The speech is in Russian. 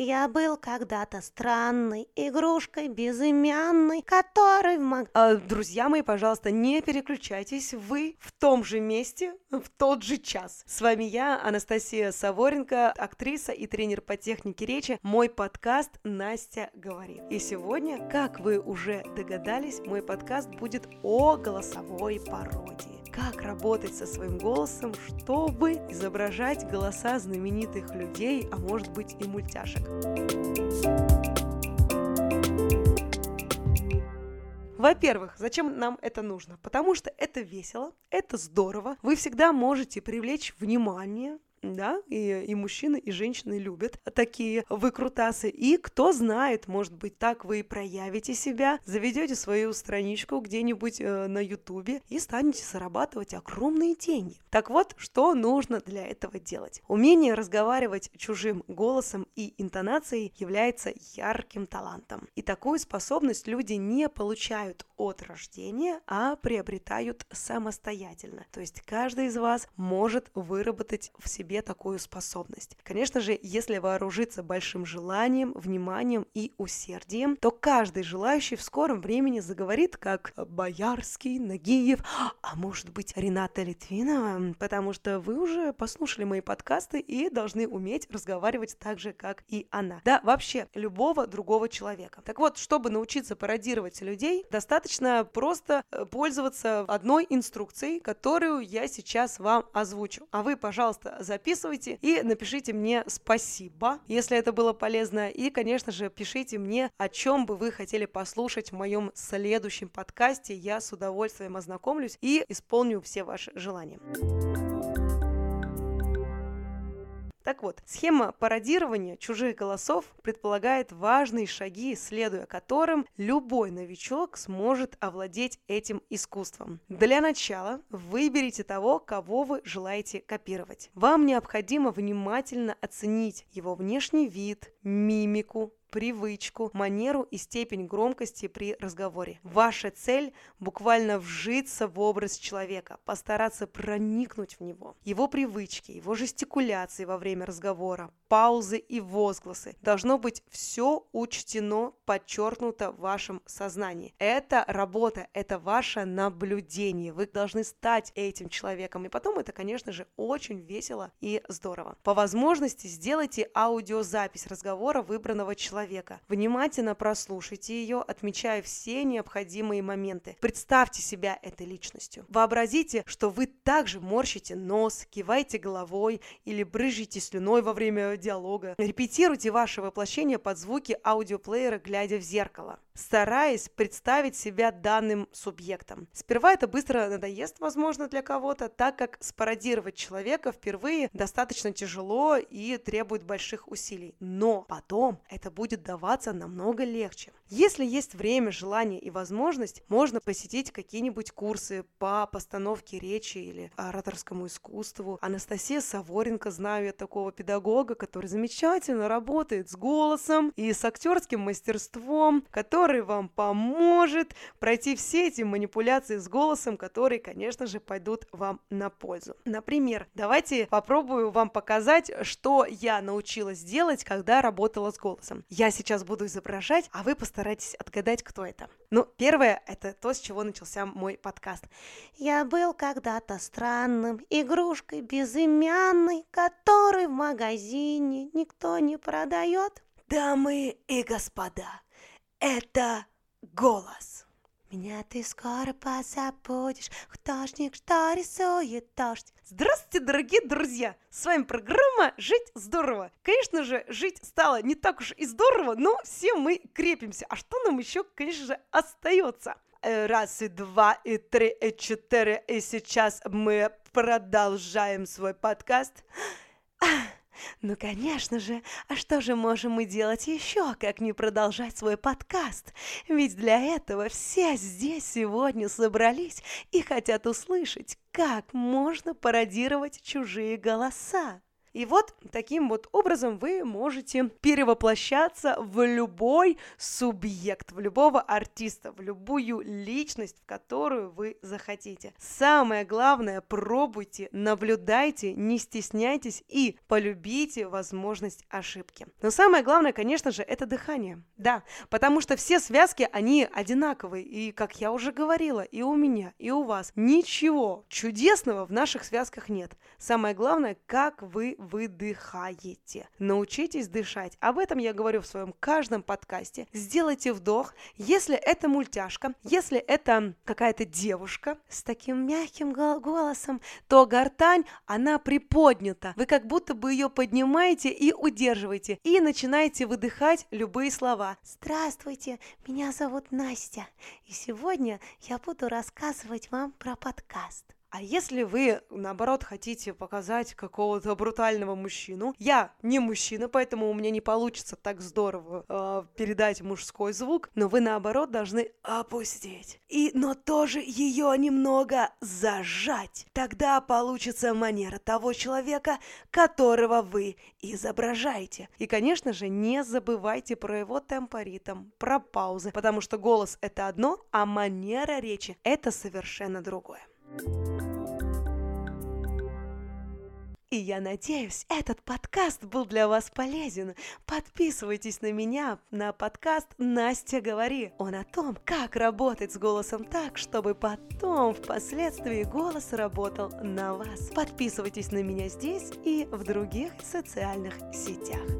Я был когда-то странной игрушкой безымянной, который в маг... А, друзья мои, пожалуйста, не переключайтесь, вы в том же месте, в тот же час. С вами я, Анастасия Саворенко, актриса и тренер по технике речи. Мой подкаст «Настя говорит». И сегодня, как вы уже догадались, мой подкаст будет о голосовой пародии как работать со своим голосом, чтобы изображать голоса знаменитых людей, а может быть и мультяшек. Во-первых, зачем нам это нужно? Потому что это весело, это здорово. Вы всегда можете привлечь внимание да, и, и мужчины, и женщины любят такие выкрутасы. И кто знает, может быть, так вы проявите себя, заведете свою страничку где-нибудь э, на Ютубе и станете зарабатывать огромные деньги. Так вот, что нужно для этого делать? Умение разговаривать чужим голосом и интонацией является ярким талантом. И такую способность люди не получают от рождения, а приобретают самостоятельно. То есть каждый из вас может выработать в себе себе такую способность. Конечно же, если вооружиться большим желанием, вниманием и усердием, то каждый желающий в скором времени заговорит как Боярский, Нагиев, а может быть Рената Литвинова, потому что вы уже послушали мои подкасты и должны уметь разговаривать так же, как и она. Да, вообще, любого другого человека. Так вот, чтобы научиться пародировать людей, достаточно просто э, пользоваться одной инструкцией, которую я сейчас вам озвучу. А вы, пожалуйста, запишите записывайте и напишите мне спасибо, если это было полезно. И, конечно же, пишите мне, о чем бы вы хотели послушать в моем следующем подкасте. Я с удовольствием ознакомлюсь и исполню все ваши желания. Так вот, схема пародирования чужих голосов предполагает важные шаги, следуя которым любой новичок сможет овладеть этим искусством. Для начала выберите того, кого вы желаете копировать. Вам необходимо внимательно оценить его внешний вид, мимику, привычку, манеру и степень громкости при разговоре. Ваша цель – буквально вжиться в образ человека, постараться проникнуть в него. Его привычки, его жестикуляции во время разговора, паузы и возгласы. Должно быть все учтено, подчеркнуто в вашем сознании. Это работа, это ваше наблюдение. Вы должны стать этим человеком. И потом это, конечно же, очень весело и здорово. По возможности сделайте аудиозапись разговора выбранного человека. Внимательно прослушайте ее, отмечая все необходимые моменты. Представьте себя этой личностью. Вообразите, что вы также морщите нос, киваете головой или брыжите слюной во время диалога. Репетируйте ваше воплощение под звуки аудиоплеера, глядя в зеркало стараясь представить себя данным субъектом. Сперва это быстро надоест, возможно, для кого-то, так как спародировать человека впервые достаточно тяжело и требует больших усилий. Но потом это будет даваться намного легче. Если есть время, желание и возможность, можно посетить какие-нибудь курсы по постановке речи или ораторскому искусству. Анастасия Саворенко, знаю я такого педагога, который замечательно работает с голосом и с актерским мастерством, который вам поможет пройти все эти манипуляции с голосом, которые, конечно же, пойдут вам на пользу. Например, давайте попробую вам показать, что я научилась делать, когда работала с голосом. Я сейчас буду изображать, а вы постарайтесь отгадать, кто это. Ну, первое – это то, с чего начался мой подкаст. Я был когда-то странным, игрушкой безымянной, который в магазине никто не продает. Дамы и господа, это голос. Меня ты скоро позабудешь, художник, что рисует дождь. Здравствуйте, дорогие друзья! С вами программа «Жить здорово». Конечно же, жить стало не так уж и здорово, но все мы крепимся. А что нам еще, конечно же, остается? Э, раз, и два, и три, и четыре, и сейчас мы продолжаем свой подкаст. Ну, конечно же, а что же можем мы делать еще, как не продолжать свой подкаст? Ведь для этого все здесь сегодня собрались и хотят услышать, как можно пародировать чужие голоса. И вот таким вот образом вы можете перевоплощаться в любой субъект, в любого артиста, в любую личность, в которую вы захотите. Самое главное, пробуйте, наблюдайте, не стесняйтесь и полюбите возможность ошибки. Но самое главное, конечно же, это дыхание. Да, потому что все связки, они одинаковые. И, как я уже говорила, и у меня, и у вас ничего чудесного в наших связках нет. Самое главное, как вы выдыхаете. Научитесь дышать. Об этом я говорю в своем каждом подкасте. Сделайте вдох. Если это мультяшка, если это какая-то девушка с таким мягким голосом, то гортань, она приподнята. Вы как будто бы ее поднимаете и удерживаете. И начинаете выдыхать любые слова. Здравствуйте, меня зовут Настя. И сегодня я буду рассказывать вам про подкаст. А если вы, наоборот, хотите показать какого-то брутального мужчину, я не мужчина, поэтому у меня не получится так здорово э, передать мужской звук, но вы, наоборот, должны опустить. И, но тоже ее немного зажать. Тогда получится манера того человека, которого вы изображаете. И, конечно же, не забывайте про его темпоритм, про паузы, потому что голос это одно, а манера речи это совершенно другое. И я надеюсь, этот подкаст был для вас полезен. Подписывайтесь на меня на подкаст «Настя, говори». Он о том, как работать с голосом так, чтобы потом, впоследствии, голос работал на вас. Подписывайтесь на меня здесь и в других социальных сетях.